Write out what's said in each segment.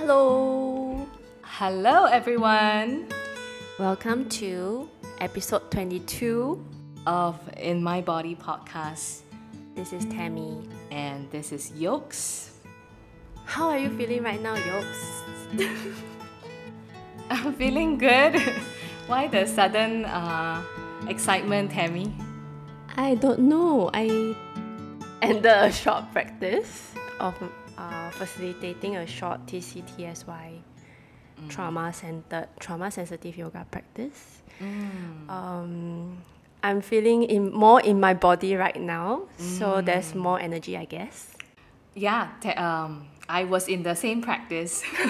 Hello. Hello, everyone, Welcome to episode 22. of In My Body podcast, This is Tammy. and this is Yokes. How are you feeling right now, Yokes? I'm feeling good. Why the sudden uh, excitement, Tammy? I don't know. I ended a short practice of uh, facilitating a short TCTSY trauma centered, trauma sensitive yoga practice. Um, I'm feeling in, more in my body right now, so there's more energy, I guess. Yeah, te- um, I was in the same practice.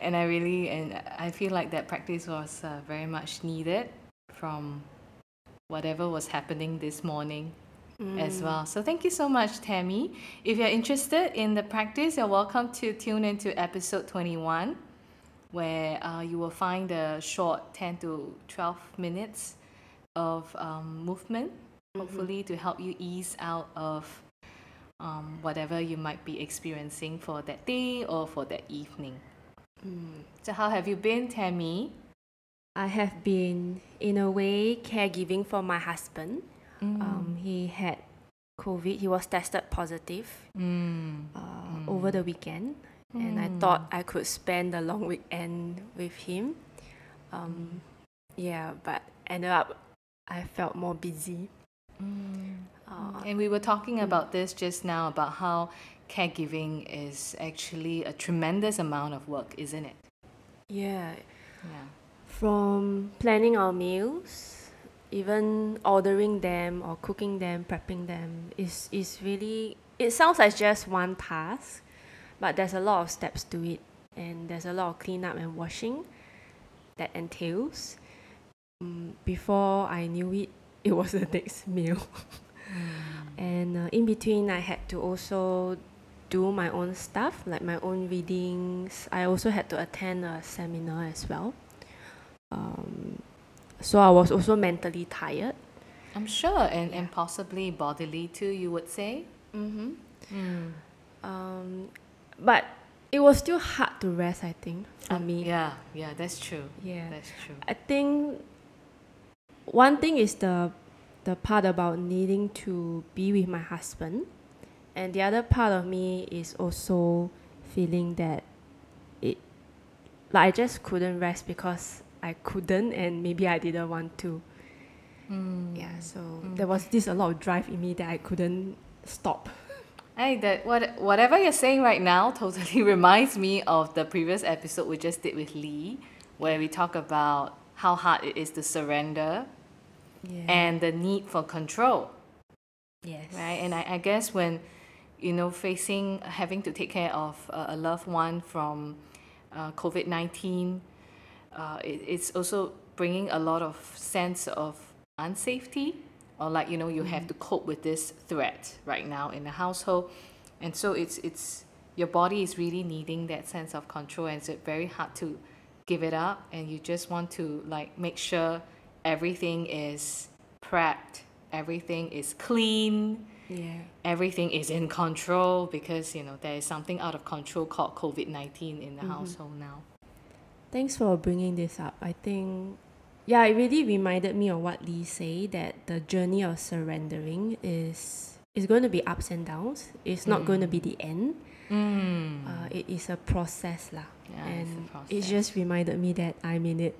and I really, and I feel like that practice was uh, very much needed from whatever was happening this morning as well. So thank you so much, Tammy. If you're interested in the practice, you're welcome to tune into episode 21, where uh, you will find a short 10 to 12 minutes of um, movement, hopefully to help you ease out of um, whatever you might be experiencing for that day or for that evening. So, how have you been, Tammy? I have been, in a way, caregiving for my husband. Um, he had COVID. He was tested positive Mm. uh, over the weekend, and I thought I could spend the long weekend with him. Um, yeah, but ended up I felt more busy. Uh, And we were talking about this just now about how caregiving is actually a tremendous amount of work, isn't it? yeah, Yeah. from planning our meals, even ordering them or cooking them, prepping them is is really it sounds like just one task, but there's a lot of steps to it and there's a lot of cleanup and washing that entails. Mm, before I knew it, it was the next meal. and uh, in between, I had to also do my own stuff, like my own readings. I also had to attend a seminar as well. Um, so I was also mentally tired. I'm sure, and, and possibly bodily too, you would say. Mm-hmm. Mm. Um, but it was still hard to rest, I think, for me. Yeah, yeah, that's true. Yeah. That's true. I think one thing is the the part about needing to be with my husband, and the other part of me is also feeling that it like I just couldn't rest because I couldn't and maybe I didn't want to. Mm. Yeah, so there was this a lot of drive in me that I couldn't stop. Hey, that what whatever you're saying right now totally reminds me of the previous episode we just did with Lee, where we talk about how hard it is to surrender Yeah. and the need for control, yes. right? And I, I guess when you know facing having to take care of a, a loved one from uh, COVID nineteen, uh, it, it's also bringing a lot of sense of unsafety, or like you know you have to cope with this threat right now in the household, and so it's it's your body is really needing that sense of control, and it's very hard to give it up, and you just want to like make sure everything is prepped, everything is clean Yeah. everything is in control because you know there is something out of control called COVID nineteen in the household now. Thanks for bringing this up. I think, yeah, it really reminded me of what Lee said that the journey of surrendering is is going to be ups and downs. It's not going to be the end. Mm. Uh, it is a process, lah. Yeah, it's a and it just reminded me that I'm in it.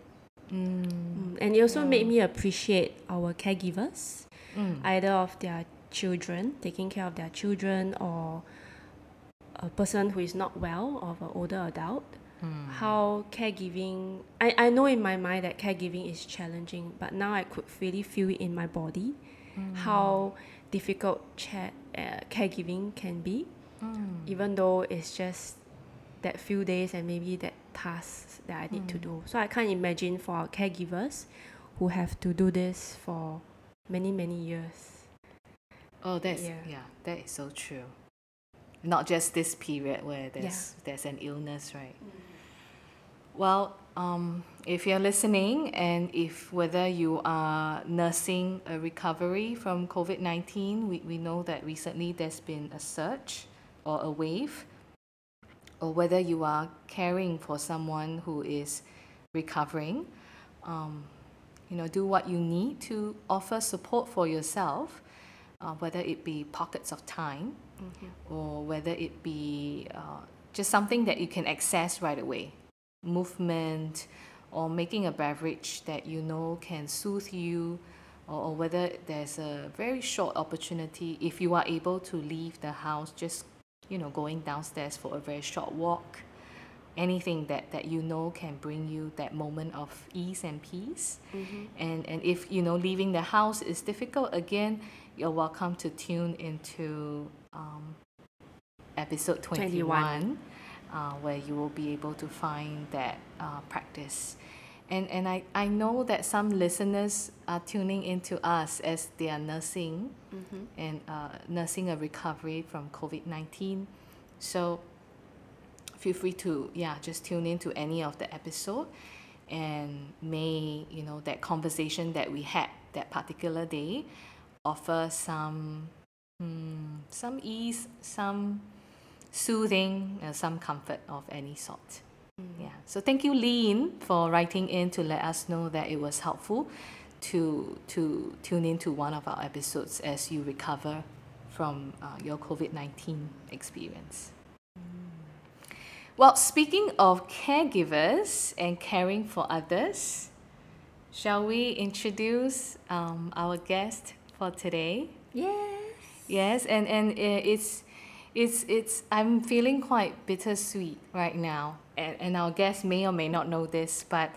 Mm. Mm, And it also made me appreciate our caregivers, Mm. either of their children, taking care of their children, or a person who is not well, of an older adult. Mm. How caregiving, I, I know in my mind that caregiving is challenging, but now I could really feel it in my body how difficult cha- uh, caregiving can be, Mm. even though it's just that few days and maybe that tasks that I need to do. So I can't imagine for our caregivers who have to do this for many, many years. Oh, that's yeah. Yeah. that is so true. Not just this period where there's there's an illness, right? Well, um, if you're listening and if whether you are nursing a recovery from COVID 19, we, we know that recently there's been a surge or a wave or whether you are caring for someone who is recovering, um, you know, do what you need to offer support for yourself, uh, whether it be pockets of time mm-hmm. or whether it be uh, just something that you can access right away, movement or making a beverage that you know can soothe you or, or whether there's a very short opportunity if you are able to leave the house just you know going downstairs for a very short walk anything that, that you know can bring you that moment of ease and peace mm-hmm. and and if you know leaving the house is difficult again you're welcome to tune into um, episode 21, 21. Uh, where you will be able to find that uh, practice and, and I, I know that some listeners are tuning into us as they are nursing mm-hmm. and uh, nursing a recovery from COVID 19. So feel free to, yeah, just tune in to any of the episode and may, you know, that conversation that we had that particular day offer some, hmm, some ease, some soothing, uh, some comfort of any sort. Yeah. So thank you, Lean, for writing in to let us know that it was helpful to to tune into one of our episodes as you recover from uh, your COVID nineteen experience. Well, speaking of caregivers and caring for others, shall we introduce um, our guest for today? Yes. Yes, and and it's it's it's I'm feeling quite bittersweet right now and, and our guest may or may not know this, but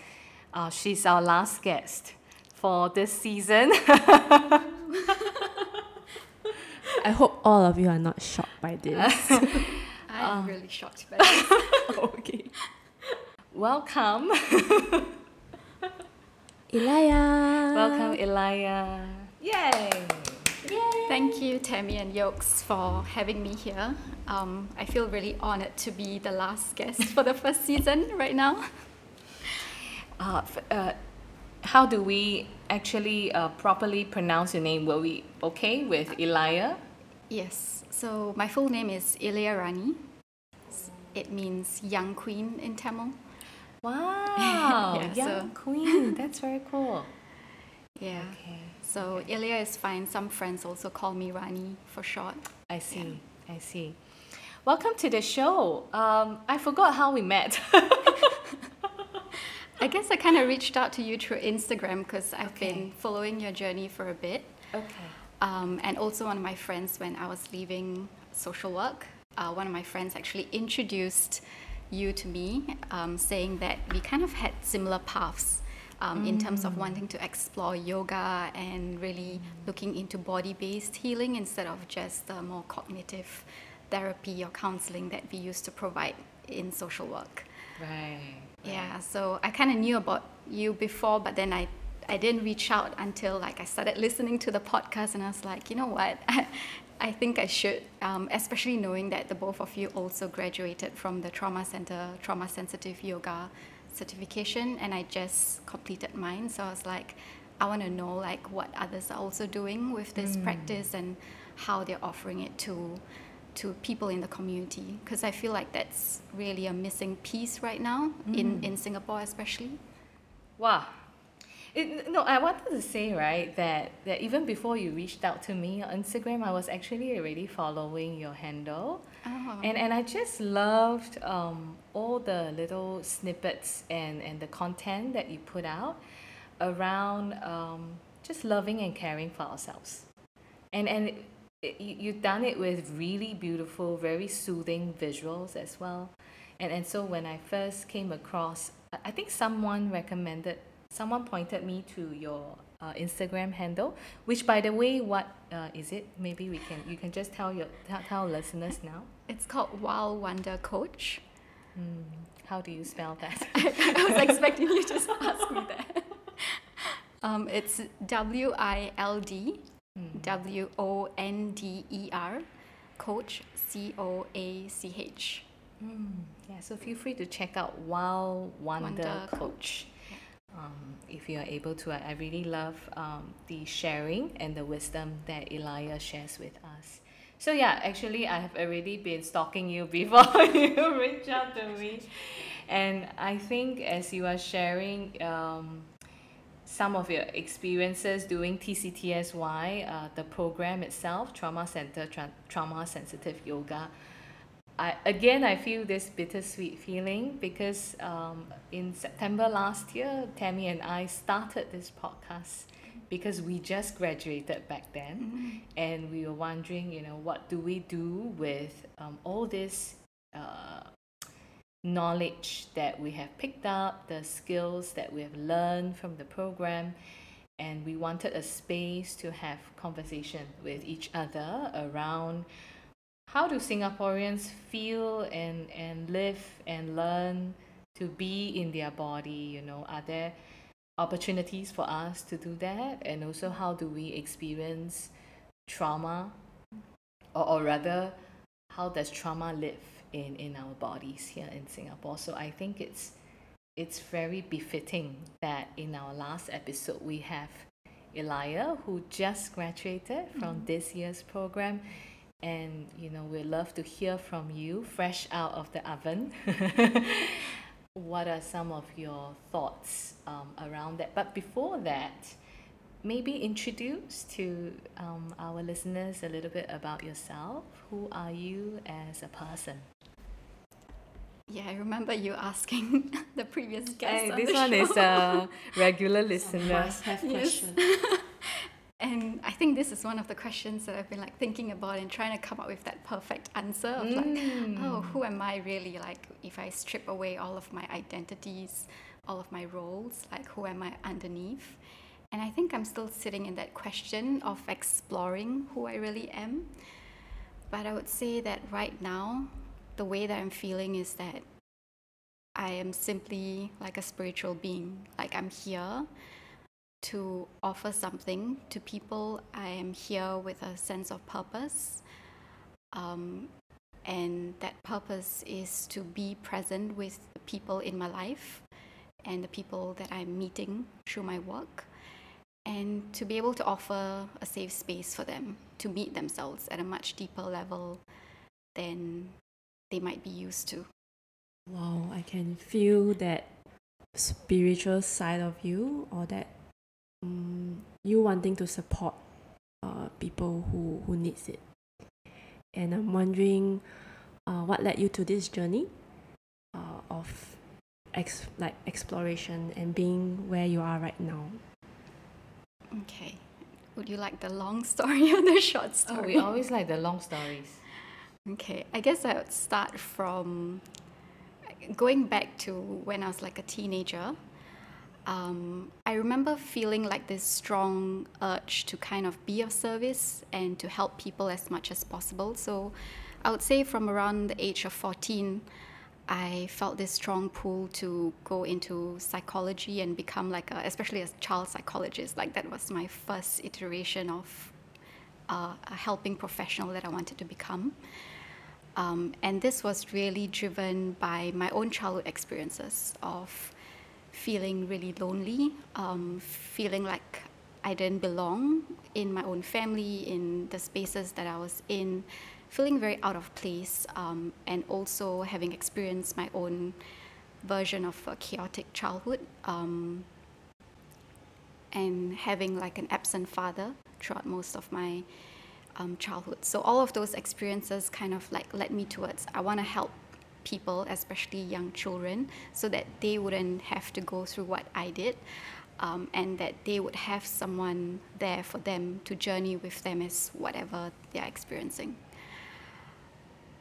uh, she's our last guest for this season. I hope all of you are not shocked by this. I'm uh, really shocked by this. okay. Welcome. Elia. Welcome, Elia. Yay. Thank you, Tammy and Yokes, for having me here. Um, I feel really honored to be the last guest for the first season right now. Uh, uh, how do we actually uh, properly pronounce your name? Were we okay with Elia? Yes. So my full name is Elia Rani. It means young queen in Tamil. Wow, yeah, young so. queen. That's very cool. Yeah. Okay. So Elia is fine. Some friends also call me Rani for short. I see. Yeah. I see. Welcome to the show. Um, I forgot how we met. I guess I kind of reached out to you through Instagram because I've okay. been following your journey for a bit. Okay. Um, and also one of my friends when I was leaving social work, uh, one of my friends actually introduced you to me, um, saying that we kind of had similar paths um, mm. in terms of wanting to explore yoga and really looking into body based healing instead of just the more cognitive therapy or counseling that we used to provide in social work. Right. Yeah, so I kind of knew about you before, but then I I didn't reach out until like I started listening to the podcast, and I was like, you know what, I think I should, um, especially knowing that the both of you also graduated from the trauma center, trauma sensitive yoga certification and I just completed mine. So I was like, I want to know like what others are also doing with this mm. practice and how they're offering it to to people in the community because I feel like that's really a missing piece right now mm. in in Singapore especially. Wow, it, no, I wanted to say right that that even before you reached out to me on Instagram, I was actually already following your handle, oh. and and I just loved um, all the little snippets and and the content that you put out around um, just loving and caring for ourselves, and and. It, you, you've done it with really beautiful, very soothing visuals as well. And, and so when I first came across, I think someone recommended someone pointed me to your uh, Instagram handle, which by the way, what uh, is it? Maybe we can you can just tell your tell, tell listeners now. It's called Wild Wonder Coach. Mm, how do you spell that? I, was expecting you to ask me that. Um, it's W I L D hmm. W O N D E R Coach C O A C H. Mm, yeah, so feel free to check out Wild Wonder, Wonder Coach. Coach um, if you are able to. I, really love um, the sharing and the wisdom that Elia shares with us. So yeah, actually, I have already been stalking you before you reach out to me, and I think as you are sharing um, some of your experiences doing TCTSY, uh, the program itself, Trauma Center Tra- Trauma Sensitive Yoga. I, again, I feel this bittersweet feeling because um, in September last year, Tammy and I started this podcast because we just graduated back then mm-hmm. and we were wondering you know what do we do with um, all this uh, knowledge that we have picked up the skills that we have learned from the program and we wanted a space to have conversation with each other around how do singaporeans feel and and live and learn to be in their body you know? Are there opportunities for us to do that? And also how do we experience trauma? Or, or rather how does trauma live in, in our bodies here in Singapore? So I think it's it's very befitting that in our last episode we have Elia who just graduated from mm-hmm. this year's program and you know we love to hear from you fresh out of the oven what are some of your thoughts um, around that? But before that, maybe introduce to um, our listeners a little bit about yourself. Who are you as a person? Yeah, I remember you asking the previous guest. Hey, on this the one show. is a regular listener. Must have Yes. questions. And I think this is one of the questions that I've been like thinking about and trying to come up with that perfect answer of like, Mm. oh, who am I really? Like, if I strip away all of my identities, all of my roles, like, who am I underneath? And I think I'm still sitting in that question of exploring who I really am. But I would say that right now, the way that I'm feeling is that I am simply like a spiritual being. Like, I'm here to offer something to people. I am here with a sense of purpose. Um, and that purpose is to be present with the people in my life and the people that I'm meeting through my work, and to be able to offer a safe space for them to meet themselves at a much deeper level than they might be used to. Wow, I can feel that spiritual side of you or that you wanting to support uh, people who, who needs it. And I'm wondering uh, what led you to this journey uh, of ex- like exploration and being where you are right now. Okay. Would you like the long story or the short Oh, story? we always like the long stories. Okay, I guess I would start from going back to when I was like a teenager. Um, I remember feeling like this strong urge to kind of be of service and to help people as much as possible. So I would say from around the age of 14, I felt this strong pull to go into psychology and become like a, especially a child psychologist. Like that was my first iteration of uh, a helping professional that I wanted to become. Um, and this was really driven by my own childhood experiences of feeling really lonely, um, feeling like I didn't belong in my own family, in the spaces that I was in, feeling very out of place, um, and also having experienced my own version of a chaotic childhood, um, and having like an absent father throughout most of my um, childhood. So all of those experiences kind of like led me towards I want to help people, especially young children, so that they wouldn't have to go through what I did. Um, and that they would have someone there for them to journey with them as whatever they're experiencing.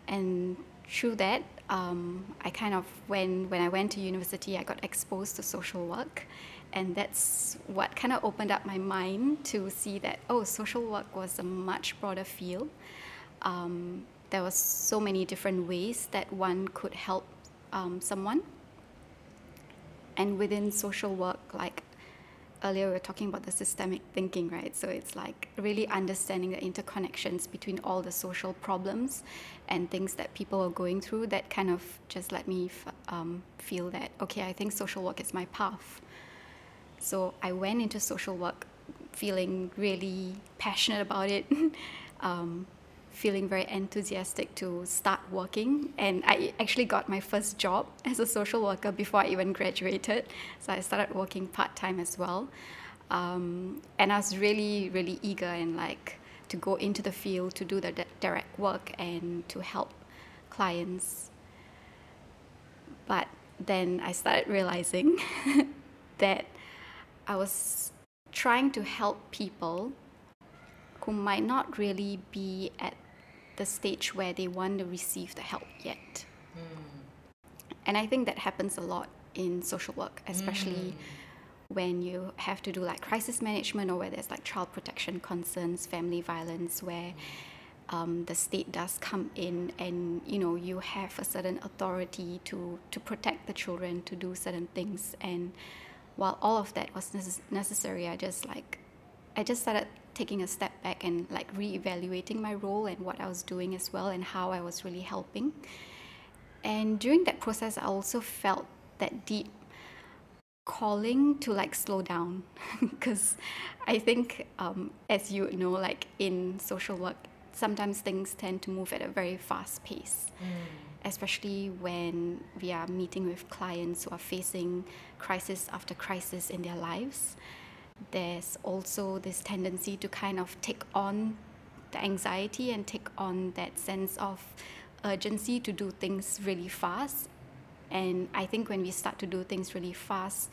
And through that, um, I kind of when when I went to university, I got exposed to social work, and that's what kind of opened up my mind to see that oh, social work was a much broader field. Um, there was so many different ways that one could help um, someone. And within social work, like earlier we were talking about the systemic thinking, right? So it's like really understanding the interconnections between all the social problems and things that people are going through that kind of just let me um, feel that, okay, I think social work is my path. So I went into social work feeling really passionate about it, um, feeling very enthusiastic to start working. And I actually got my first job as a social worker before I even graduated. So I started working part time as well. Um, and I was really, really eager and like to go into the field to do the direct work and to help clients. But then I started realizing that I was trying to help people who might not really be at the stage where they want to receive the help yet. Mm. And I think that happens a lot in social work, especially mm. when you have to do like crisis management or where there's like child protection concerns, family violence, where um, the state does come in and you know you have a certain authority to to protect the children to do certain things and while all of that was necess- necessary i just like i just started taking a step back and like re-evaluating my role and what i was doing as well and how i was really helping and during that process i also felt that deep calling to like slow down because i think um, as you know like in social work sometimes things tend to move at a very fast pace, mm. especially when we are meeting with clients who are facing crisis after crisis in their lives. There's also this tendency to kind of take on the anxiety and take on that sense of urgency to do things really fast. And I think when we start to do things really fast,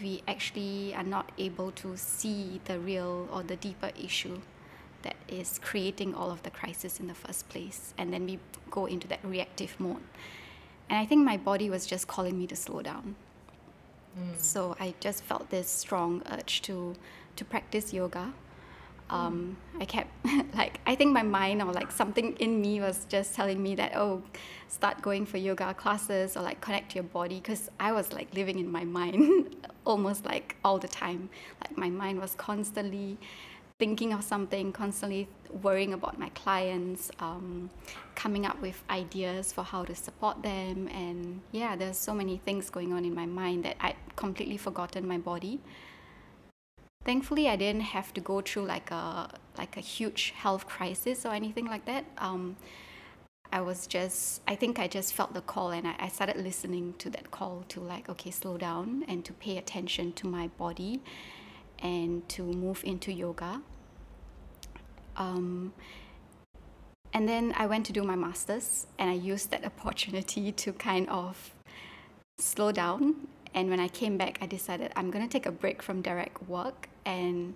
we actually are not able to see the real or the deeper issue that is creating all of the crisis in the first place. And then we go into that reactive mode. And I think my body was just calling me to slow down. So I just felt this strong urge to to practice yoga. Um. I kept like I think my mind or like something in me was just telling me that oh, start going for yoga classes or like connect to your body because I was like living in my mind almost like all the time. Like my mind was constantly thinking of something, constantly worrying about my clients, um, coming up with ideas for how to support them. And yeah, there's so many things going on in my mind that I'd completely forgotten my body. Thankfully, I didn't have to go through like a like a huge health crisis or anything like that. Um, I was just, I think I just felt the call and I, I started listening to that call to like, okay, slow down and to pay attention to my body and to move into yoga. Um, and then I went to do my master's and I used that opportunity to kind of slow down. And when I came back, I decided I'm going to take a break from direct work and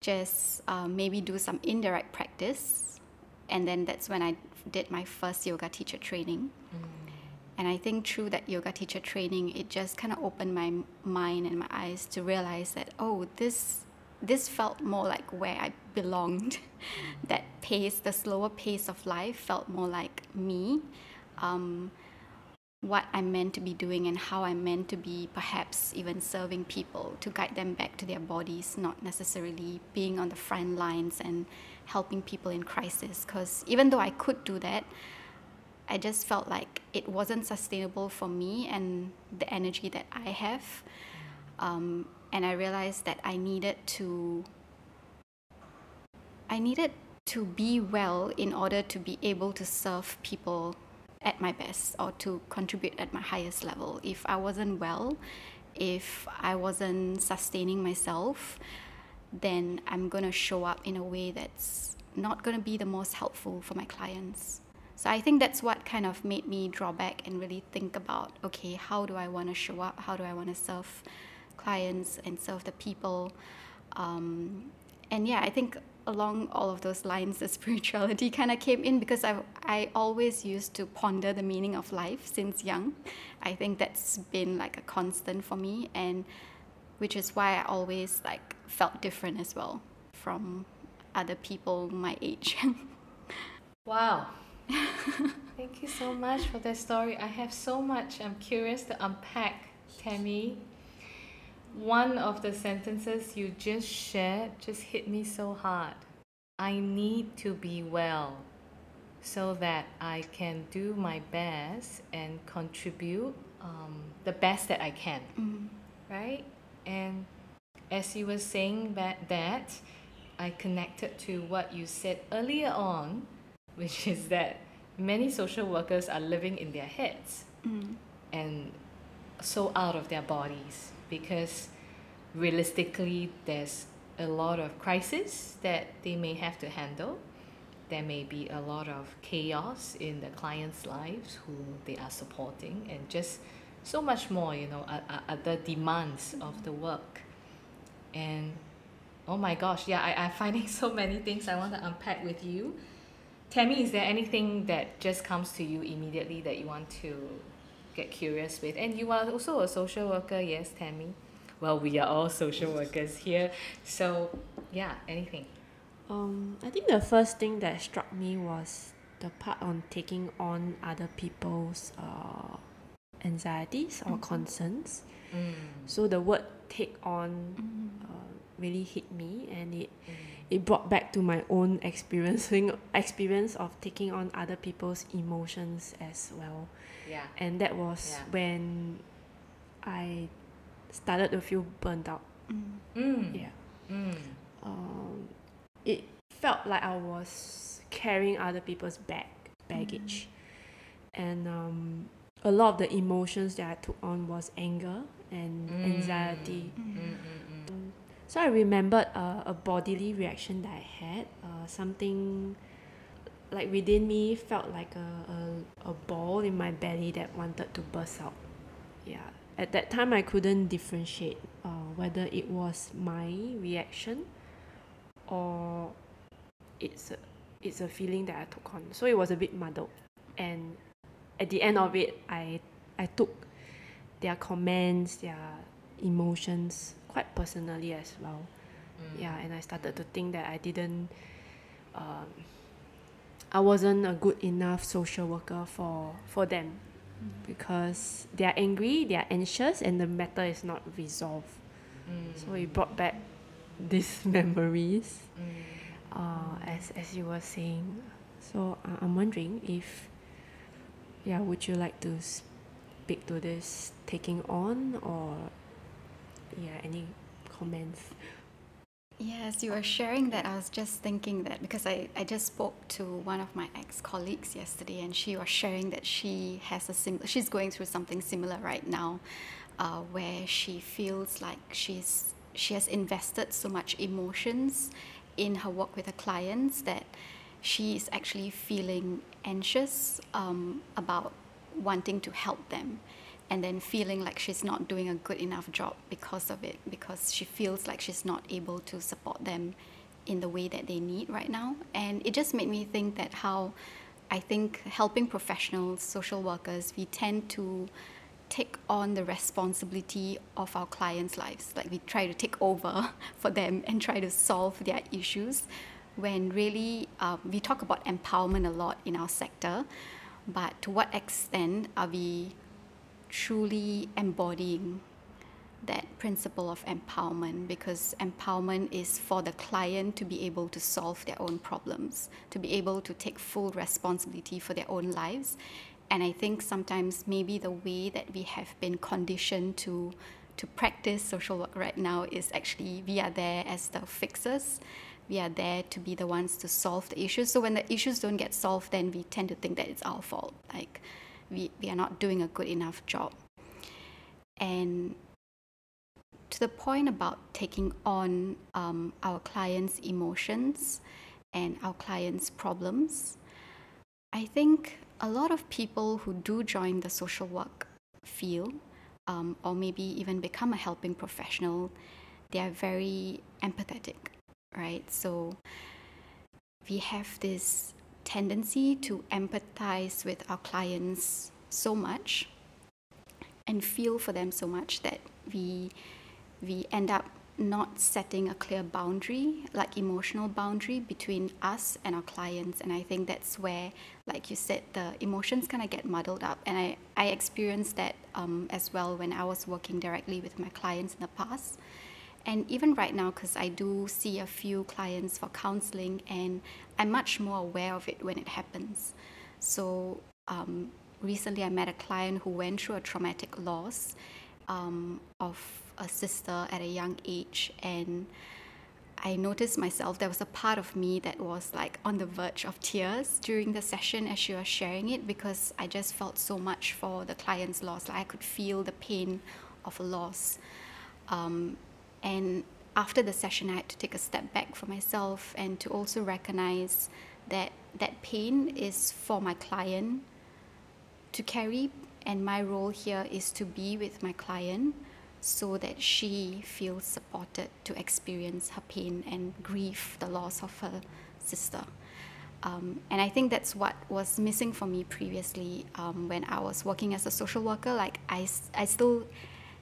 just uh, maybe do some indirect practice. And then that's when I did my first yoga teacher training. Mm. And I think through that yoga teacher training, it just kind of opened my mind and my eyes to realize that, oh, this this felt more like where I belonged. that pace, the slower pace of life, felt more like me. Um, what I'm meant to be doing and how I'm meant to be, perhaps even serving people to guide them back to their bodies, not necessarily being on the front lines and helping people in crisis. Because even though I could do that, I just felt like it wasn't sustainable for me and the energy that I have. Um, and I realized that I needed to I needed to be well in order to be able to serve people at my best or to contribute at my highest level. If I wasn't well, if I wasn't sustaining myself, then I'm going to show up in a way that's not going to be the most helpful for my clients. So I think that's what kind of made me draw back and really think about okay, how do I want to show up? How do I want to serve clients and serve the people? Um, and yeah, I think along all of those lines, the spirituality kind of came in because I I always used to ponder the meaning of life since young. I think that's been like a constant for me, and which is why I always like felt different as well from other people my age. wow. Thank you so much for that story. I have so much I'm curious to unpack, Tammy. One of the sentences you just shared just hit me so hard. I need to be well so that I can do my best and contribute um, the best that I can. Mm. Right? And as you were saying that, that, I connected to what you said earlier on which is that many social workers are living in their heads Mm. and so out of their bodies because realistically there's a lot of crisis that they may have to handle. There may be a lot of chaos in the clients lives who they are supporting and just so much more you know other demands of the work. And oh my gosh yeah I, I'm finding so many things I want to unpack with you Tammy is there anything that just comes to you immediately that you want to get curious with and you are also a social worker yes Tammy well we are all social workers here so yeah anything Um, I think the first thing that struck me was the part on taking on other people's uh, anxieties or Mhm. concerns. mm. So the word take on Mm. uh, really hit me and it, it brought back to my own experiencing experience of taking on other people's emotions as well. yeah And that was Yeah. when I started to feel burnt out. Mm. mm. Yeah. Mm. um, it felt like I was carrying other people's bag baggage, and um, a lot of the emotions that I took on was anger and Mm. anxiety. Mm, mm, mm. So I remembered uh, a bodily reaction that I had, uh, something like within me felt like a, a, a ball in my belly that wanted to burst out. Yeah. At that time, I couldn't differentiate uh, whether it was my reaction or it's a, it's a feeling that I took on. So it was a bit muddled. And at the end of it, I, I took their comments, their emotions quite personally as well. Mm. Yeah, and I started to think that I didn't, um, I wasn't a good enough social worker for for them because they are angry, they are anxious, and the matter is not resolved. Mm. So it brought back these memories, Mm. uh, as as you were saying. So uh, I'm wondering if, yeah, would you like to speak to this taking on or, yeah, any comments? Yes, you were sharing that. I was just thinking that because I, I just spoke to one of my ex colleagues yesterday, and she was sharing that she has a sim- she's going through something similar right now, uh, where she feels like she's she has invested so much emotions in her work with her clients that she is actually feeling anxious um, about wanting to help them and then feeling like she's not doing a good enough job because of it because she feels like she's not able to support them in the way that they need right now. And it just made me think that how i think helping professionals social workers we tend to take on the responsibility of our clients lives. Like we try to take over for them and try to solve their issues when really um, we talk about empowerment a lot in our sector but to what extent are we truly embodying that principle of empowerment because empowerment is for the client to be able to solve their own problems, to be able to take full responsibility for their own lives. And I think sometimes maybe the way that we have been conditioned to to practice social work right now is actually we are there as the fixers. We are there to be the ones to solve the issues. So when the issues don't get solved, then we tend to think that it's our fault. Like we, we are not doing a good enough job. And to the point about taking on um, our clients' emotions and our clients' problems, I think a lot of people who do join the social work field, um, or maybe even become a helping professional, they are very empathetic, right? So we have this tendency to empathize with our clients so much and feel for them so much that we we end up not setting a clear boundary like emotional boundary between us and our clients. And i think that's where like you said the emotions kind of get muddled up. And i i experienced that um, as well when i was working directly with my clients in the past and even right now because i do see a few clients for counseling and i'm much more aware of it when it happens so um, recently i met a client who went through a traumatic loss um, of a sister at a young age and I noticed myself, there was a part of me that was like on the verge of tears during the session as she was sharing it because I just felt so much for the client's loss. Like I could feel the pain of a loss. Um, and after the session, I had to take a step back for myself and to also recognize that that pain is for my client to carry, and my role here is to be with my client so that she feels supported to experience her pain and grieve the loss of her sister. Um, and I think that's what was missing for me previously um, when I was working as a social worker. Like, I, I still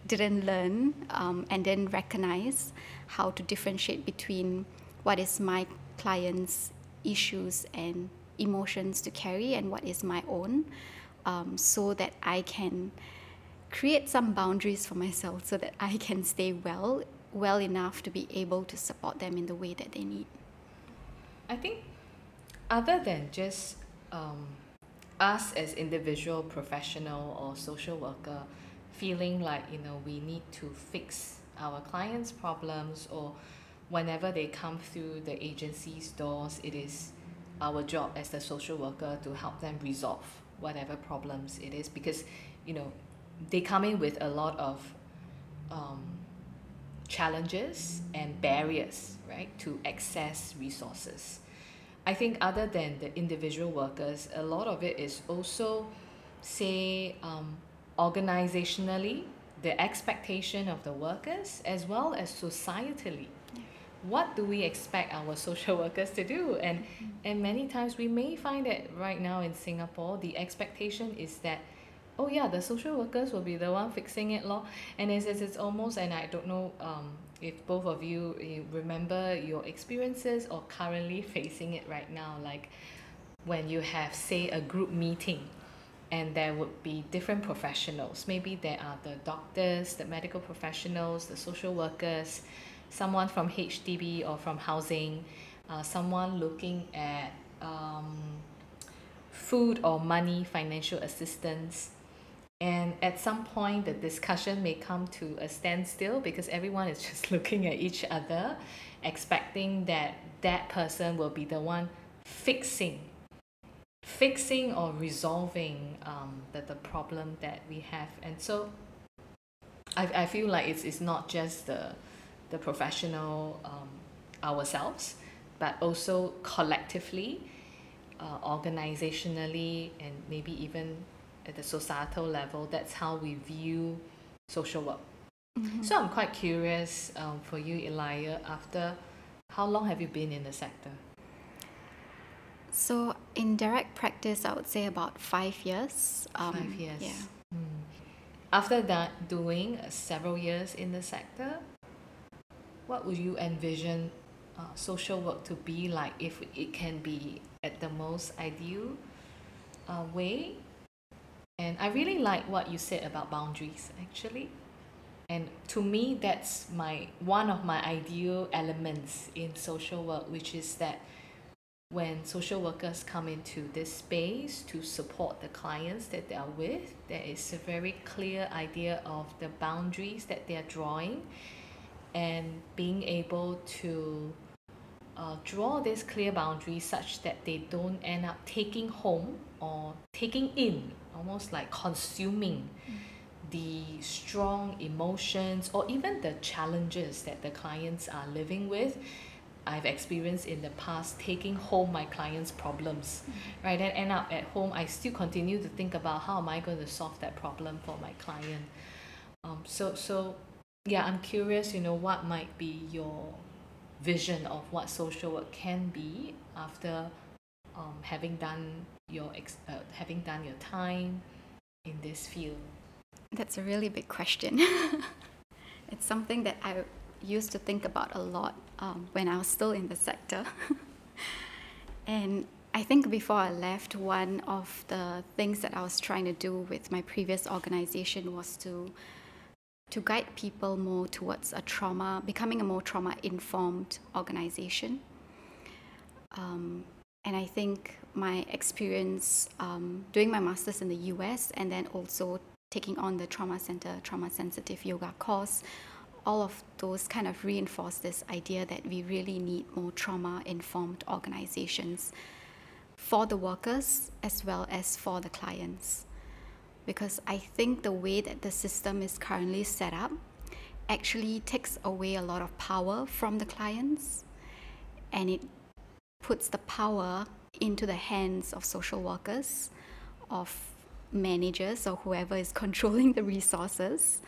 didn't learn um, and then recognize how to differentiate between what is my client's issues and emotions to carry and what is my own um, so that I can create some boundaries for myself so that I can stay well well enough to be able to support them in the way that they need. I think other than just um, us as individual professional or social worker feeling like you know we need to fix our clients' problems or whenever they come through the agency's doors, it is our job as the social worker to help them resolve whatever problems it is because you know they come in with a lot of um, challenges and barriers, right, to access resources. I think other than the individual workers, a lot of it is also, say, um, organizationally, the expectation of the workers as well as societally. What do we expect our social workers to do? And and many times we may find that right now in Singapore, the expectation is that oh yeah the social workers will be the one fixing it lor and it's, it's, it's almost and I don't know um, if both of you, you remember your experiences or currently facing it right now like when you have say a group meeting and there would be different professionals. Maybe there are the doctors the medical professionals the social workers someone from H_D_B or from housing uh, someone looking at um, food or money financial assistance. And at some point the discussion may come to a standstill because everyone is just looking at each other expecting that that person will be the one fixing fixing or resolving um, the, the problem that we have and so I, I feel like it's, it's not just the the professional um, ourselves but also collectively uh, organizationally and maybe even at the societal level, that's how we view social work. Mm-hmm. So I'm quite curious um, for you, Elia, after how long have you been in the sector? So in direct practice, I would say about five years. Um, five years. Yeah. Mm. After that, doing several years in the sector, what would you envision uh, social work to be like if it can be at the most ideal uh, way and I really like what you said about boundaries actually. And to me, that's my one of my ideal elements in social work, which is that when social workers come into this space to support the clients that they are with, there is a very clear idea of the boundaries that they are drawing and being able to uh, draw this clear boundary such that they don't end up taking home or taking in almost like consuming the strong emotions or even the challenges that the clients are living with I've experienced in the past taking home my clients' problems, mm-hmm. right? And end up at home, I still continue to think about how am I going to solve that problem for my client. Um, so, so yeah, I'm curious, you know, what might be your vision of what social work can be after um, having done your ex- uh, having done your time in this field? That's a really big question. it's something that I used to think about a lot um, when I was still in the sector. and I think before I left, one of the things that I was trying to do with my previous organization was to to guide people more towards a trauma, becoming a more trauma informed organization. Um, and I think my experience um, doing my master's in the US and then also taking on the trauma center, trauma sensitive yoga course all of those kind of reinforce this idea that we really need more trauma informed organizations for the workers as well as for the clients. Because I think the way that the system is currently set up actually takes away a lot of power from the clients and it puts the power into the hands of social workers, of managers, or whoever is controlling the resources.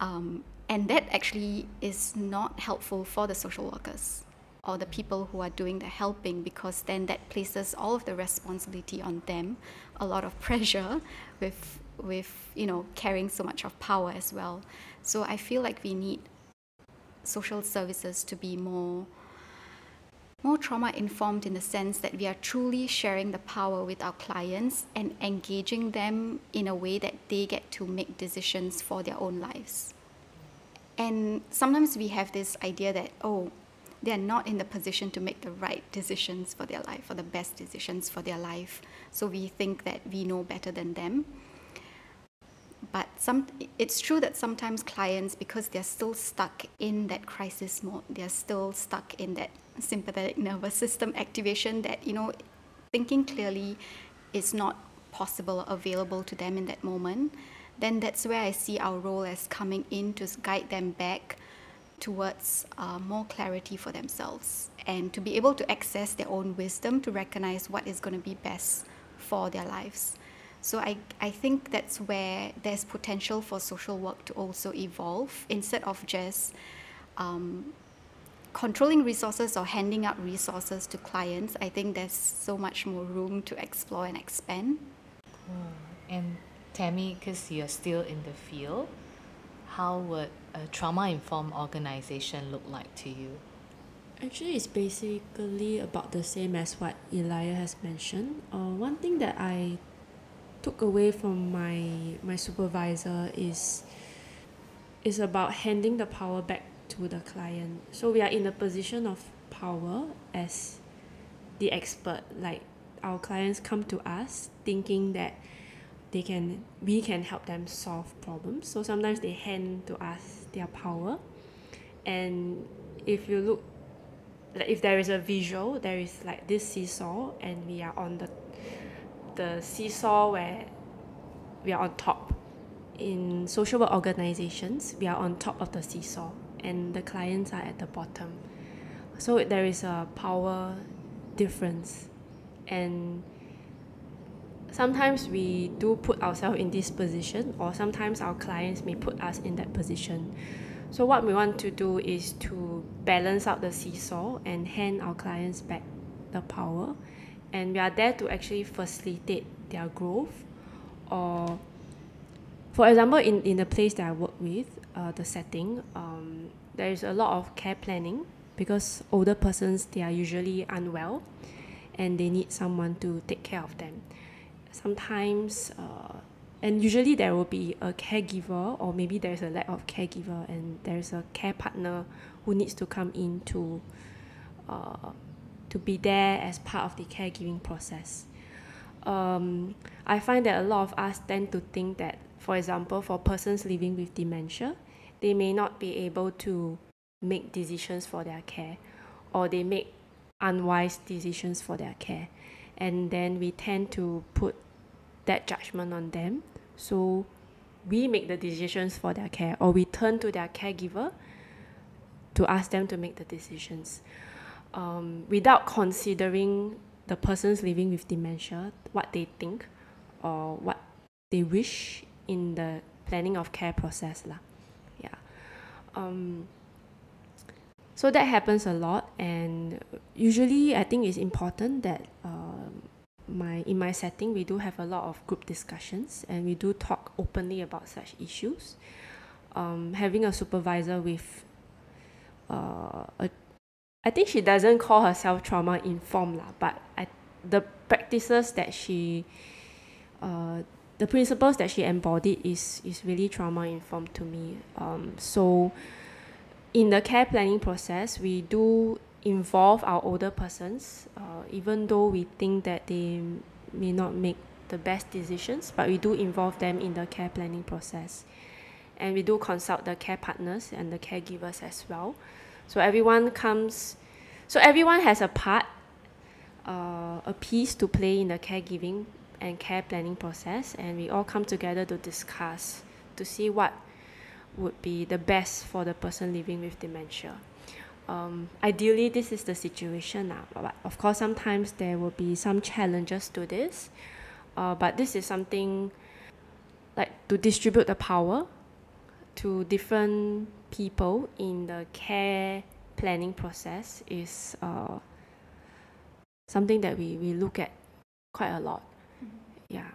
Um, and that actually is not helpful for the social workers or the people who are doing the helping because then that places all of the responsibility on them, a lot of pressure with with you know carrying so much of power as well. So I feel like we need social services to be more more trauma informed in the sense that we are truly sharing the power with our clients and engaging them in a way that they get to make decisions for their own lives. And sometimes we have this idea that, oh, they're not in the position to make the right decisions for their life or the best decisions for their life. So we think that we know better than them but some it's true that sometimes clients because they're still stuck in that crisis mode they're still stuck in that sympathetic nervous system activation that you know thinking clearly is not possible or available to them in that moment then that's where i see our role as coming in to guide them back towards uh, more clarity for themselves and to be able to access their own wisdom to recognize what is going to be best for their lives so I, I think that's where there's potential for social work to also evolve instead of just um, controlling resources or handing out resources to clients. I think there's so much more room to explore and expand. And Tammy, because you're still in the field, how would a trauma informed organization look like to you? Actually, it's basically about the same as what Elia has mentioned. Uh, one thing that I took away from my my supervisor is is about handing the power back to the client. So we are in a position of power as the expert. Like our clients come to us thinking that they can we can help them solve problems. So sometimes they hand to us their power. And if you look like if there is a visual, there is like this seesaw and we are on the the seesaw where we are on top. In social work organizations, we are on top of the seesaw and the clients are at the bottom. So there is a power difference. And sometimes we do put ourselves in this position, or sometimes our clients may put us in that position. So, what we want to do is to balance out the seesaw and hand our clients back the power and we are there to actually facilitate their growth or for example in, in the place that I work with uh, the setting um, there is a lot of care planning because older persons they are usually unwell and they need someone to take care of them sometimes uh, and usually there will be a caregiver or maybe there's a lack of caregiver and there's a care partner who needs to come in to uh, to be there as part of the caregiving process. Um, I find that a lot of us tend to think that, for example, for persons living with dementia, they may not be able to make decisions for their care or they make unwise decisions for their care. And then we tend to put that judgment on them. So we make the decisions for their care or we turn to their caregiver to ask them to make the decisions um, without considering the persons living with dementia, what they think or what they wish in the planning of care process. Lah. Yeah. Um, so that happens a lot and usually I think it's important that uh, my in my setting we do have a lot of group discussions and we do talk openly about such issues. Um, having a supervisor with uh, a I think she doesn't call herself trauma informed lah, but I, the practices that she, uh, the principles that she embodied is is really trauma informed to me. Um, so, in the care planning process, we do involve our older persons, uh, even though we think that they may not make the best decisions, but we do involve them in the care planning process. and we do consult the care partners and the caregivers as well. So everyone comes, so everyone has a part, uh, a piece to play in the caregiving and care planning process, and we all come together to discuss to see what would be the best for the person living with dementia. Um, ideally, this is the situation now, but of course, sometimes there will be some challenges to this. Uh, but this is something like to distribute the power to different people in the care planning process is uh, something that we, we look at quite a lot. Mm-hmm. Yeah.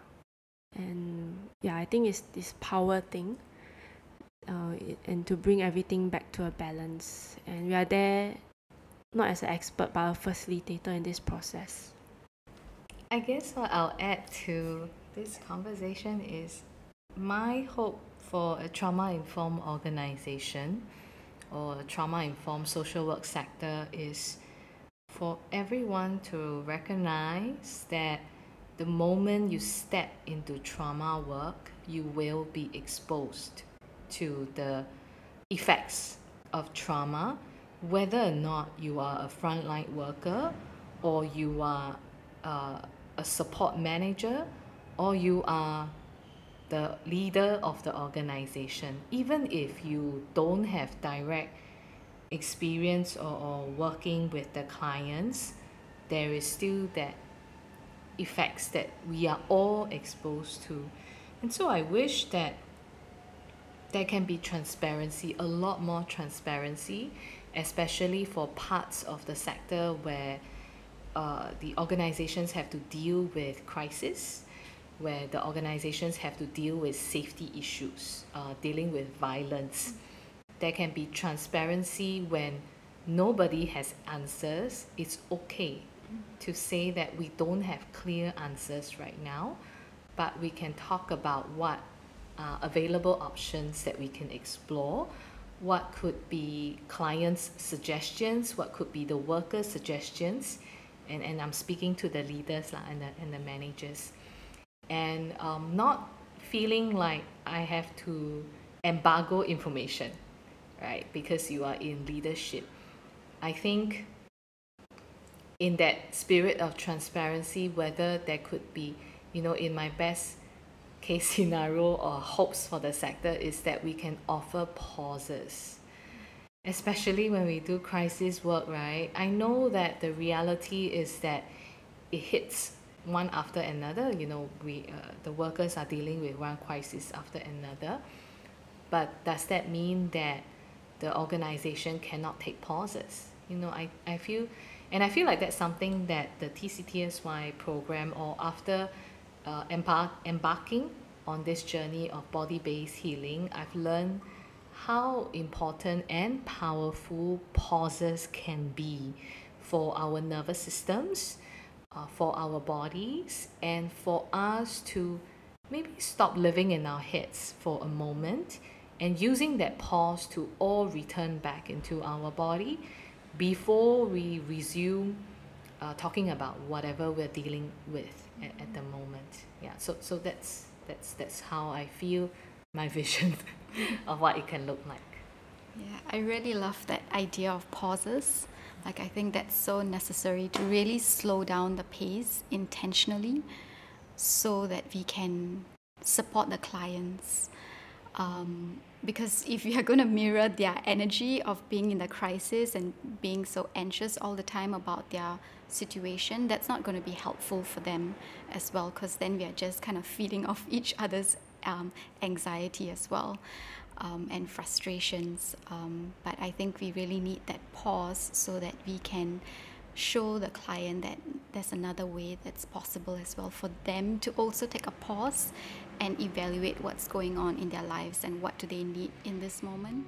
And yeah, I think it's this power thing. Uh, and to bring everything back to a balance. And we are there not as an expert but a facilitator in this process. I guess what I'll add to this conversation is my hope for a trauma informed organization or trauma informed social work sector is for everyone to recognize that the moment you step into trauma work, you will be exposed to the effects of trauma, whether or not you are a frontline worker or you are uh, a support manager or you are the leader of the organization, even if you don't have direct experience or, or working with the clients, there is still that effects that we are all exposed to. And so I wish that there can be transparency, a lot more transparency, especially for parts of the sector where uh, the organizations have to deal with crisis, where the organizations have to deal with safety issues, uh, dealing with violence. There can be transparency when nobody has answers. It's okay to say that we don't have clear answers right now, but we can talk about what uh, available options that we can explore what could be clients' suggestions, what could be the workers' suggestions, and, and I'm speaking to the leaders lah, and, the, and the managers, and um, not feeling like I have to embargo information, right? Because you are in leadership. I think in that spirit of transparency, whether there could be, you know, in my best case scenario or hopes for the sector is that we can offer pauses especially when we do crisis work, right? I know that the reality is that it hits one after another. You know, we uh, the workers are dealing with one crisis after another. But does that mean that the organization cannot take pauses? You know, I, I feel, and I feel like that's something that the TCTSY program or after uh, embark, embarking on this journey of body based healing, I've learned how important and powerful pauses can be for our nervous systems, uh, for our bodies, and for us to maybe stop living in our heads for a moment and using that pause to all return back into our body before we resume uh, talking about whatever we're dealing with at, at the moment. Yeah, so so that's that's that's how I feel my vision of what it can look like. Yeah, I really love that idea of pauses. Like, I think that's so necessary to really slow down the pace intentionally so that we can support the clients. Um, because if you are going to mirror their energy of being in the crisis and being so anxious all the time about their situation, that's not going to be helpful for them as well, because then we are just kind of feeding off each other's um, anxiety as well um, and frustrations. Um, but I think we really need that pause so that we can show the client that there's another way that's possible as well for them to also take a pause and evaluate what's going on in their lives and what do they need in this moment.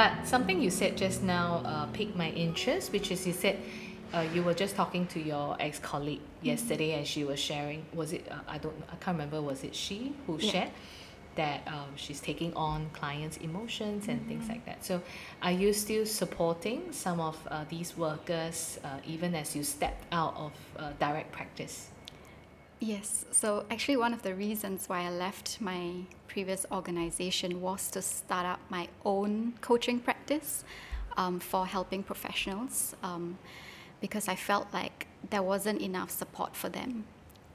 But something you said just now uh, piqued my interest, which is you said uh, you were just talking to your ex colleague yesterday, and she was sharing. Was it? Uh, I don't. I can't remember. Was it she who Yeah. shared that um, she's taking on clients' emotions and things like that? So, are you still supporting some of uh, these workers, uh, even as you stepped out of uh, direct practice? Yes. So actually, one of the reasons why I left my previous organization was to start up my own coaching practice um, for helping professionals um, because I felt like there wasn't enough support for them.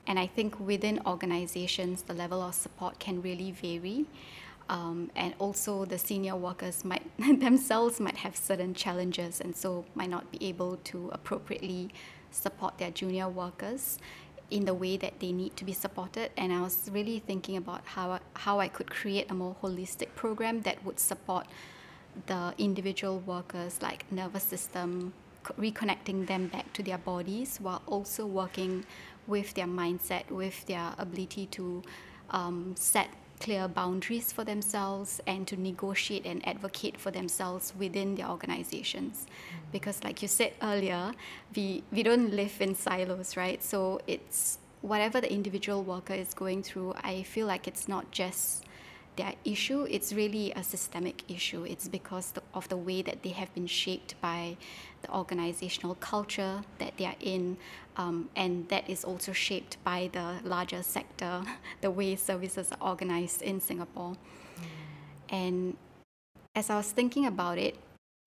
And I think within organizations, the level of support can really vary. Um, and also, the senior workers might themselves might have certain challenges and so might not be able to appropriately support their junior workers in the way that they need to be supported. And I was really thinking about how I, how I could create a more holistic program that would support the individual workers, like nervous system, reconnecting them back to their bodies, while also working with their mindset, with their ability to um, set clear boundaries for themselves and to negotiate and advocate for themselves within their organizations. Mm-hmm. Because like you said earlier we we don't live in silos right? So it's whatever the individual worker is going through i feel like it's not just their issue it's really a systemic issue. It's because the, of the way that they have been shaped by the organizational culture that they are in um, and that is also shaped by the larger sector the way services are organized in singapore. And as I was thinking about it,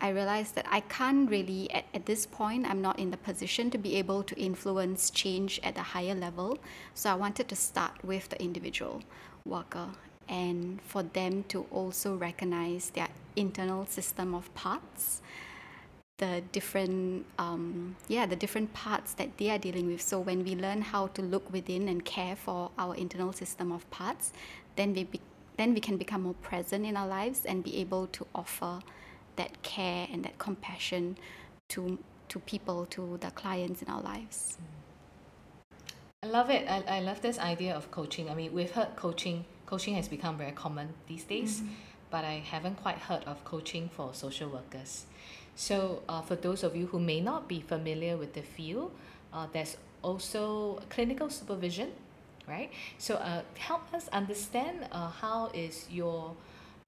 I realized that I can't really, at, at this point, I'm not in the position to be able to influence change at a higher level. So I wanted to start with the individual worker and for them to also recognize their internal system of parts the different um, yeah the different parts that they are dealing with so when we learn how to look within and care for our internal system of parts then we be, then we can become more present in our lives and be able to offer that care and that compassion to to people to the clients in our lives I love it. I, I love this idea of coaching. I mean, we've heard coaching. Coaching has become very common these days, but I haven't quite heard of coaching for social workers. So, uh, for those of you who may not be familiar with the field, uh, there's also clinical supervision, right? So, uh, help us understand uh, how is your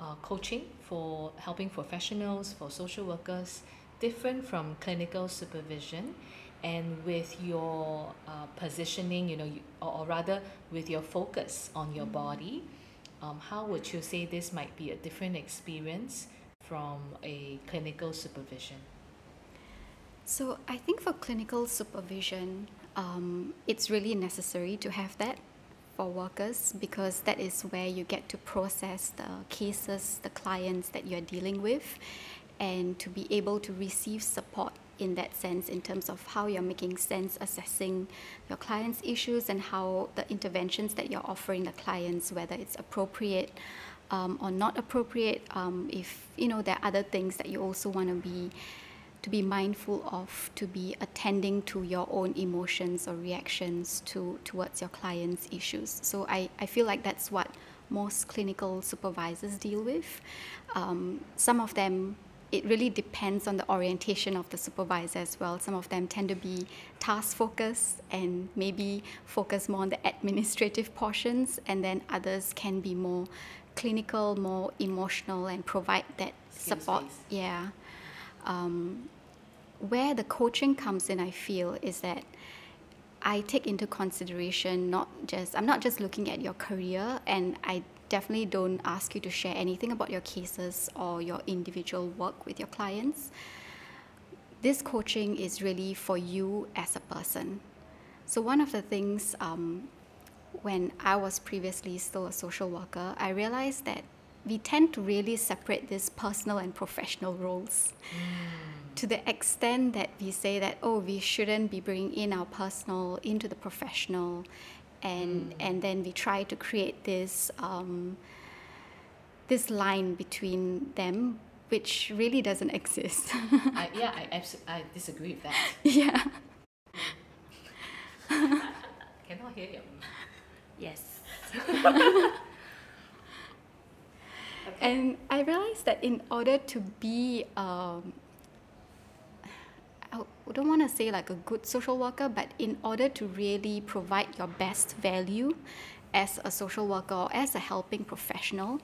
uh, coaching for helping professionals, for social workers, different from clinical supervision? And with your uh, positioning, you know, you, or, or rather with your focus on your body, um, how would you say this might be a different experience from a clinical supervision? So I think for clinical supervision, um, it's really necessary to have that for workers because that is where you get to process the cases, the clients that you're dealing with, and to be able to receive support in that sense in terms of how you're making sense assessing your clients' issues and how the interventions that you're offering the clients, whether it's appropriate um, or not appropriate, um, if you know there are other things that you also want to be to be mindful of to be attending to your own emotions or reactions to towards your clients issues. So i, I feel like that's what most clinical supervisors deal with. Um, some of them it really depends on the orientation of the supervisor as well. Some of them tend to be task focused and maybe focus more on the administrative portions and then others can be more clinical more emotional and provide that support. Skills-based. yeah. Um, where the coaching comes in, I feel, is that I take into consideration not just, I'm not just looking at your career, and I definitely don't ask you to share anything about your cases or your individual work with your clients. This coaching is really for you as a person. So, one of the things um, when I was previously still a social worker, I realized that we tend to really separate these personal and professional roles to the extent that we say that oh we shouldn't be bringing in our personal into the professional and and then we try to create this um, this line between them which really doesn't exist I, yeah, I, abs- I disagree with that. yeah Cannot hear you. Yes. and I realized that in order to be, um, I don't want to say like a good social worker, but in order to really provide your best value as a social worker or as a helping professional,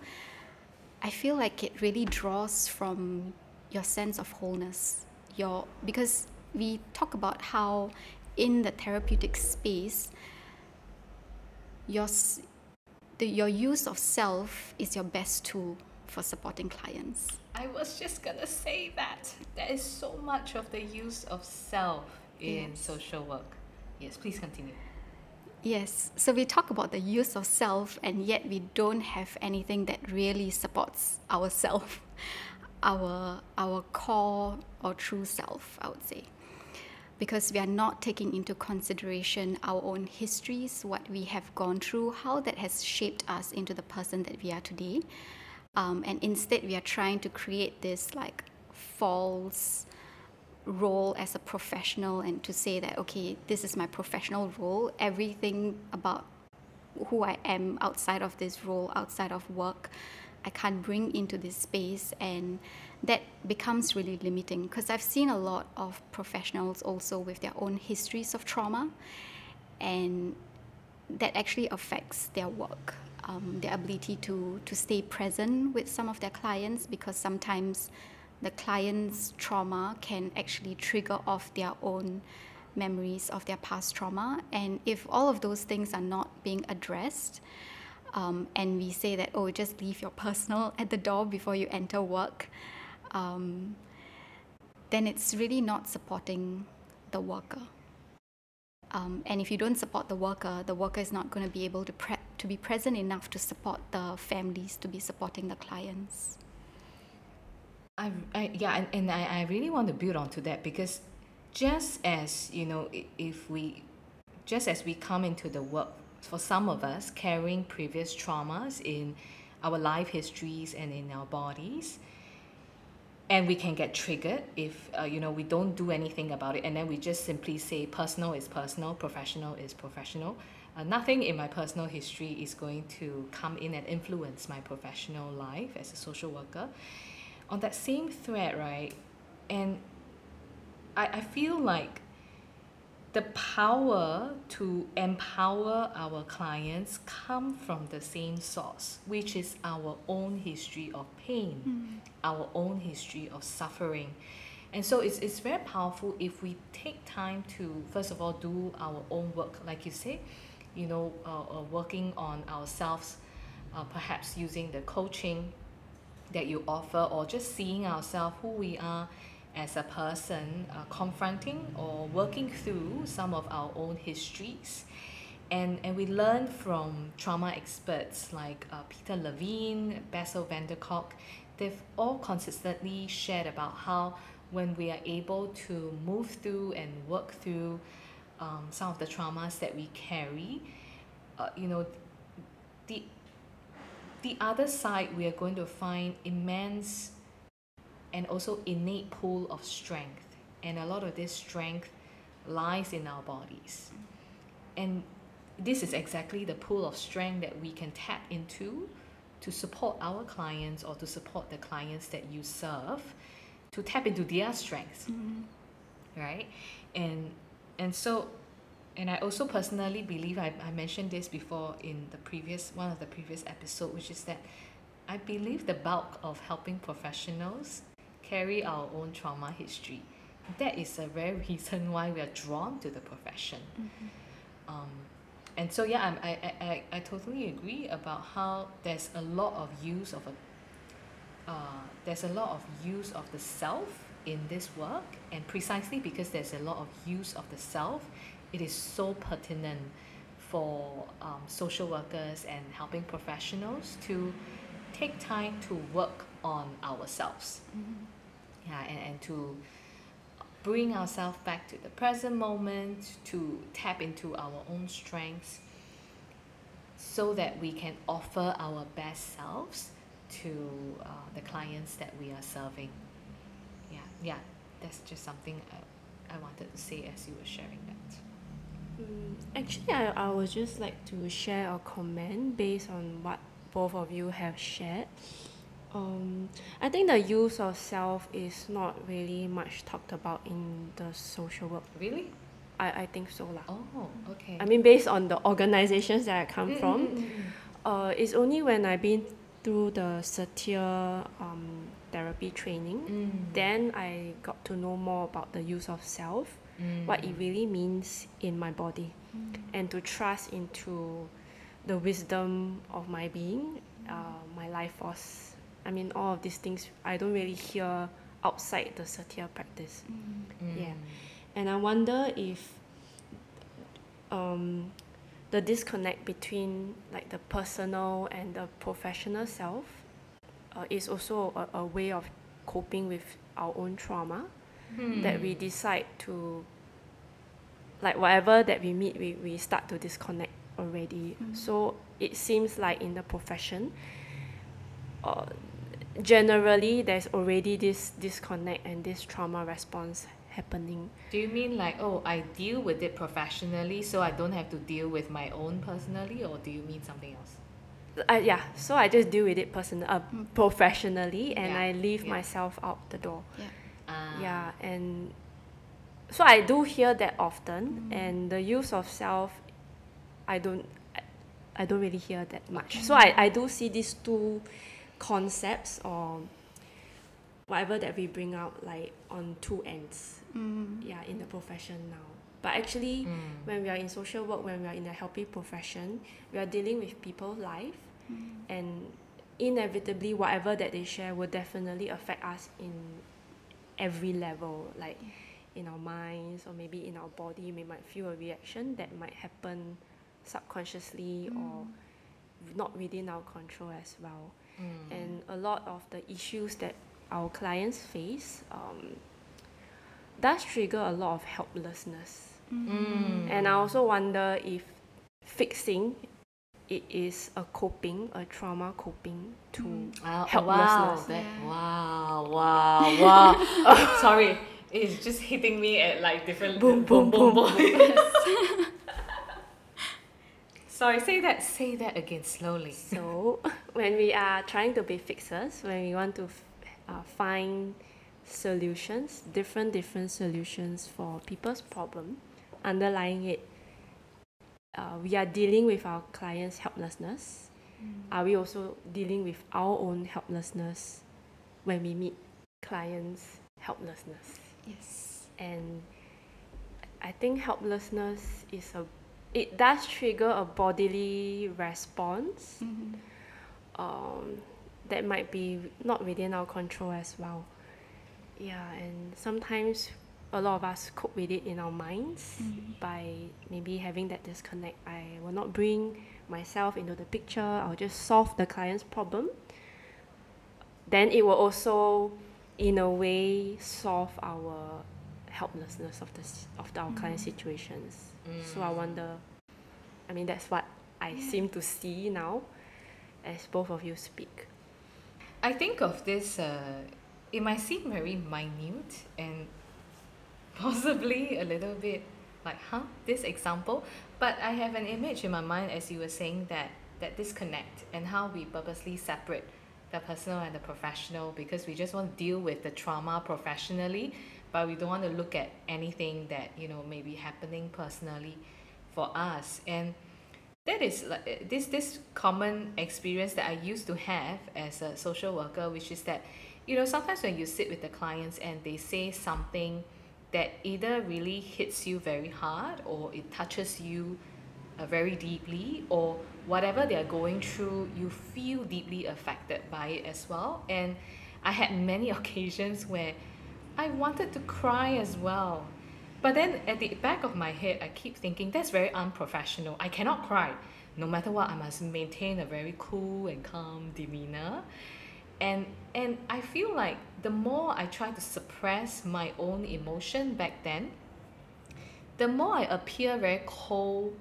I feel like it really draws from your sense of wholeness. Your because we talk about how in the therapeutic space, your the, your use of self is your best tool for supporting clients. I was just gonna say that there is so much of the use of self in yes. social work. Yes, please continue. Yes, so we talk about the use of self, and yet we don't have anything that really supports our self, our our core or true self, I would say because we are not taking into consideration our own histories, what we have gone through, how that has shaped us into the person that we are today. Um, and instead, we are trying to create this like false role as a professional and to say that, okay, this is my professional role. Everything about who I am outside of this role, outside of work, I can't bring into this space. And that becomes really limiting because I've seen a lot of professionals also with their own histories of trauma, and that actually affects their work, um, their ability to, to stay present with some of their clients because sometimes the client's trauma can actually trigger off their own memories of their past trauma. And if all of those things are not being addressed, um, and we say that, oh, just leave your personal at the door before you enter work, um, then it's really not supporting the worker. Um, and if you don't support the worker, the worker is not going to be able to pre- to be present enough to support the families, to be supporting the clients. I, I yeah, and, and I, I really want to build onto that because just as you know, if we, just as we come into the work, for some of us carrying previous traumas in our life histories and in our bodies, and we can get triggered if uh, you know we don't do anything about it. And then we just simply say personal is personal professional is professional. Uh, nothing in my personal history is going to come in and influence my professional life as a social worker. On that same thread right and I, I feel like the power to empower our clients come from the same source which is our own history of pain mm. our own history of suffering and so it's, it's very powerful if we take time to first of all do our own work like you say you know uh, uh, working on ourselves uh, perhaps using the coaching that you offer or just seeing ourselves who we are as a person uh, confronting or working through some of our own histories. And, and we learn from trauma experts like uh, Peter Levine, Bessel van der Kolk. They've all consistently shared about how when we are able to move through and work through um, some of the traumas that we carry, uh, you know, the the other side we are going to find immense and also innate pool of strength. And a lot of this strength lies in our bodies. And this is exactly the pool of strength that we can tap into to support our clients or to support the clients that you serve to tap into their strengths. Mm-hmm. Right? And and so and I also personally believe I, I mentioned this before in the previous one of the previous episode, which is that I believe the bulk of helping professionals carry our own trauma history. That is a very reason why we are drawn to the profession. Mm-hmm. Um, and so yeah, I'm, I, I, I totally agree about how there's a lot of use of a uh, there's a lot of use of the self in this work and precisely because there's a lot of use of the self it is so pertinent for um, social workers and helping professionals to take time to work on ourselves mm-hmm yeah, and, and to bring ourselves back to the present moment, to tap into our own strengths so that we can offer our best selves to uh, the clients that we are serving. Yeah, yeah, that's just something I, I wanted to say as you were sharing that. Mm, actually, I, I would just like to share a comment based on what both of you have shared Um, I think the use of self is not really much talked about in the social work. Really? I, I think so lah. Oh, okay. I mean, based on the organizations that I come Mm, from, mm, mm, mm. uh, it's only when I've been through the Satir um, therapy training, then I got to know more about the use of self, what it really means in my body, and to trust into the wisdom of my being, uh, my life force. I mean, all of these things I don't really hear outside the Satir practice. Mm. Yeah. And I wonder if um, the disconnect between like the personal and the professional self uh, is also a, a way of coping with our own trauma that we decide to like whatever that we meet we, we start to disconnect already so it seems like in the profession uh, generally there's already this disconnect and this trauma response happening Do you mean like, oh, I deal with it professionally, so I don't have to deal with my own personally, or do you mean something else? uh, yeah so i just deal with it person uh, professionally and Yeah, i leave yeah. myself out the door Yeah. Ah. yeah and so i do hear that often Mm. and the use of self i don't I, I don't really hear that much so I, I do see these two concepts or whatever that we bring out like on two ends. Mm. yeah in the profession now. But actually Mm. when we are in social work when we are in a healthy profession we are dealing with people's life. And inevitably whatever that they share will definitely affect us in every level. Like in our minds or maybe in our body we might feel a reaction that might happen subconsciously or not within our control as well Mm. and a lot of the issues that our clients face um, does trigger a lot of helplessness Mm. and I also wonder if fixing it is a coping, a trauma coping to Wow, helplessness. Wow, that, Yeah. wow, wow, wow. sorry, it's just hitting me at like different Boom, boom, boom. sorry, say that, say that again slowly. So when we are trying to be fixers, when we want to f- uh, find solutions, different different solutions for people's problem, underlying it, uh, we are dealing with our clients' helplessness. Are we also dealing with our own helplessness when we meet clients' helplessness? Yes. and I think helplessness is a it does trigger a bodily response Mhm. um, that might be not within our control as well. Yeah, and sometimes a lot of us cope with it in our minds Mhm. by maybe having that disconnect. I will not bring myself into the picture. I'll just solve the client's problem. Then it will also, in a way, solve our helplessness of the of the, our client situations. So I wonder. I mean, that's what I seem to see now, as both of you speak. I think of this, uh, it might seem very minute and possibly a little bit like, huh, this example. But I have an image in my mind as you were saying that, that disconnect and how we purposely separate the personal and the professional because we just want to deal with the trauma professionally, but we don't want to look at anything that, you know, may be happening personally for us. And that is like uh, this this common experience that I used to have as a social worker, which is that, you know, sometimes when you sit with the clients and they say something that either really hits you very hard or it touches you uh, very deeply or whatever they are going through, you feel deeply affected by it as well. And I had many occasions where I wanted to cry as well. But then at the back of my head, I keep thinking that's very unprofessional. I cannot cry. No matter what, I must maintain a very cool and calm demeanor. And and I feel like the more I try to suppress my own emotion back then, the more I appear very cold,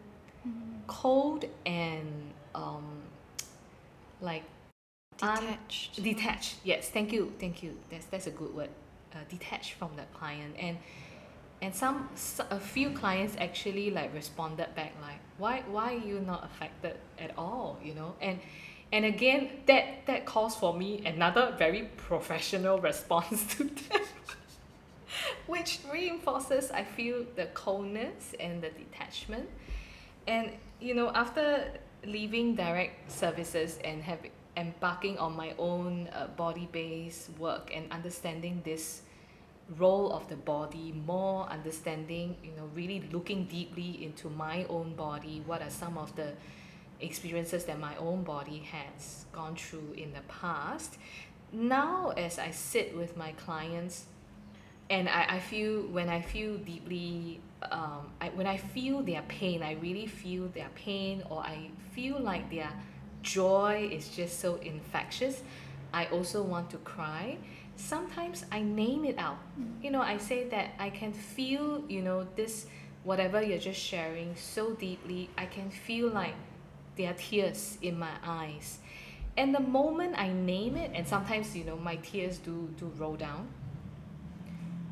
cold and um, like un- Detached. detached yes thank you thank you that's that's a good word uh, detached from that client and and some a few clients actually like responded back like why why are you not affected at all you know and And again, that that calls for me another very professional response to that. which reinforces I feel the coldness and the detachment. And you know, after leaving direct services and having embarking on my own uh, body-based work and understanding this role of the body more understanding you know really looking deeply into my own body what are some of the experiences that my own body has gone through in the past. Now as i sit with my clients and I, I feel when I feel deeply um, I, when I feel their pain I really feel their pain or I feel like their joy is just so infectious I also want to cry. Sometimes I name it out. Mm. You know I say that I can feel you know this whatever you're just sharing so deeply I can feel like there are tears in my eyes. And the moment I name it and sometimes you know my tears do do roll down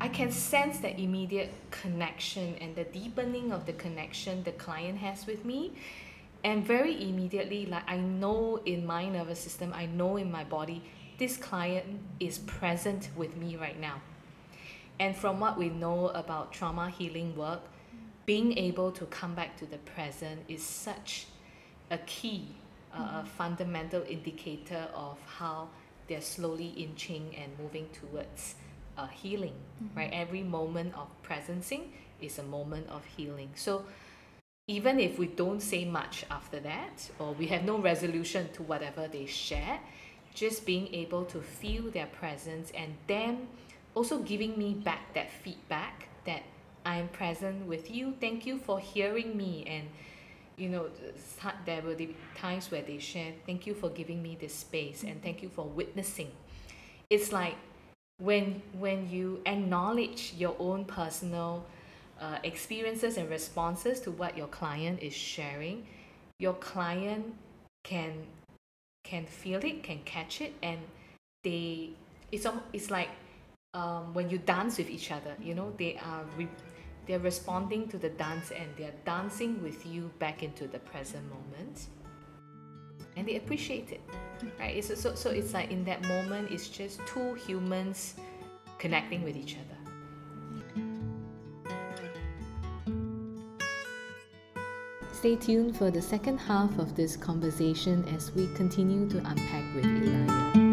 I can sense the immediate connection and the deepening of the connection the client has with me. And very immediately, like I know in my nervous system, I know in my body, this client is present with me right now. And from what we know about trauma healing work, being able to come back to the present is such a key, uh, mm-hmm. a fundamental indicator of how they're slowly inching and moving towards uh, healing, mm-hmm. right? Every moment of presencing is a moment of healing. So even if we don't say much after that, or we have no resolution to whatever they share, just being able to feel their presence and them also giving me back that feedback that I'm present with you. Thank you for hearing me. And, you know, there will be times where they share, thank you for giving me this space and thank you for witnessing. It's like when when you acknowledge your own personal uh, experiences and responses to what your client is sharing your client can can feel it can catch it and they it's it's like um, when you dance with each other you know they are re- they're responding to the dance and they're dancing with you back into the present moment. And they appreciate it right? It's, so, so it's like in that moment it's just two humans connecting with each other Stay tuned for the second half of this conversation as we continue to unpack with Elijah.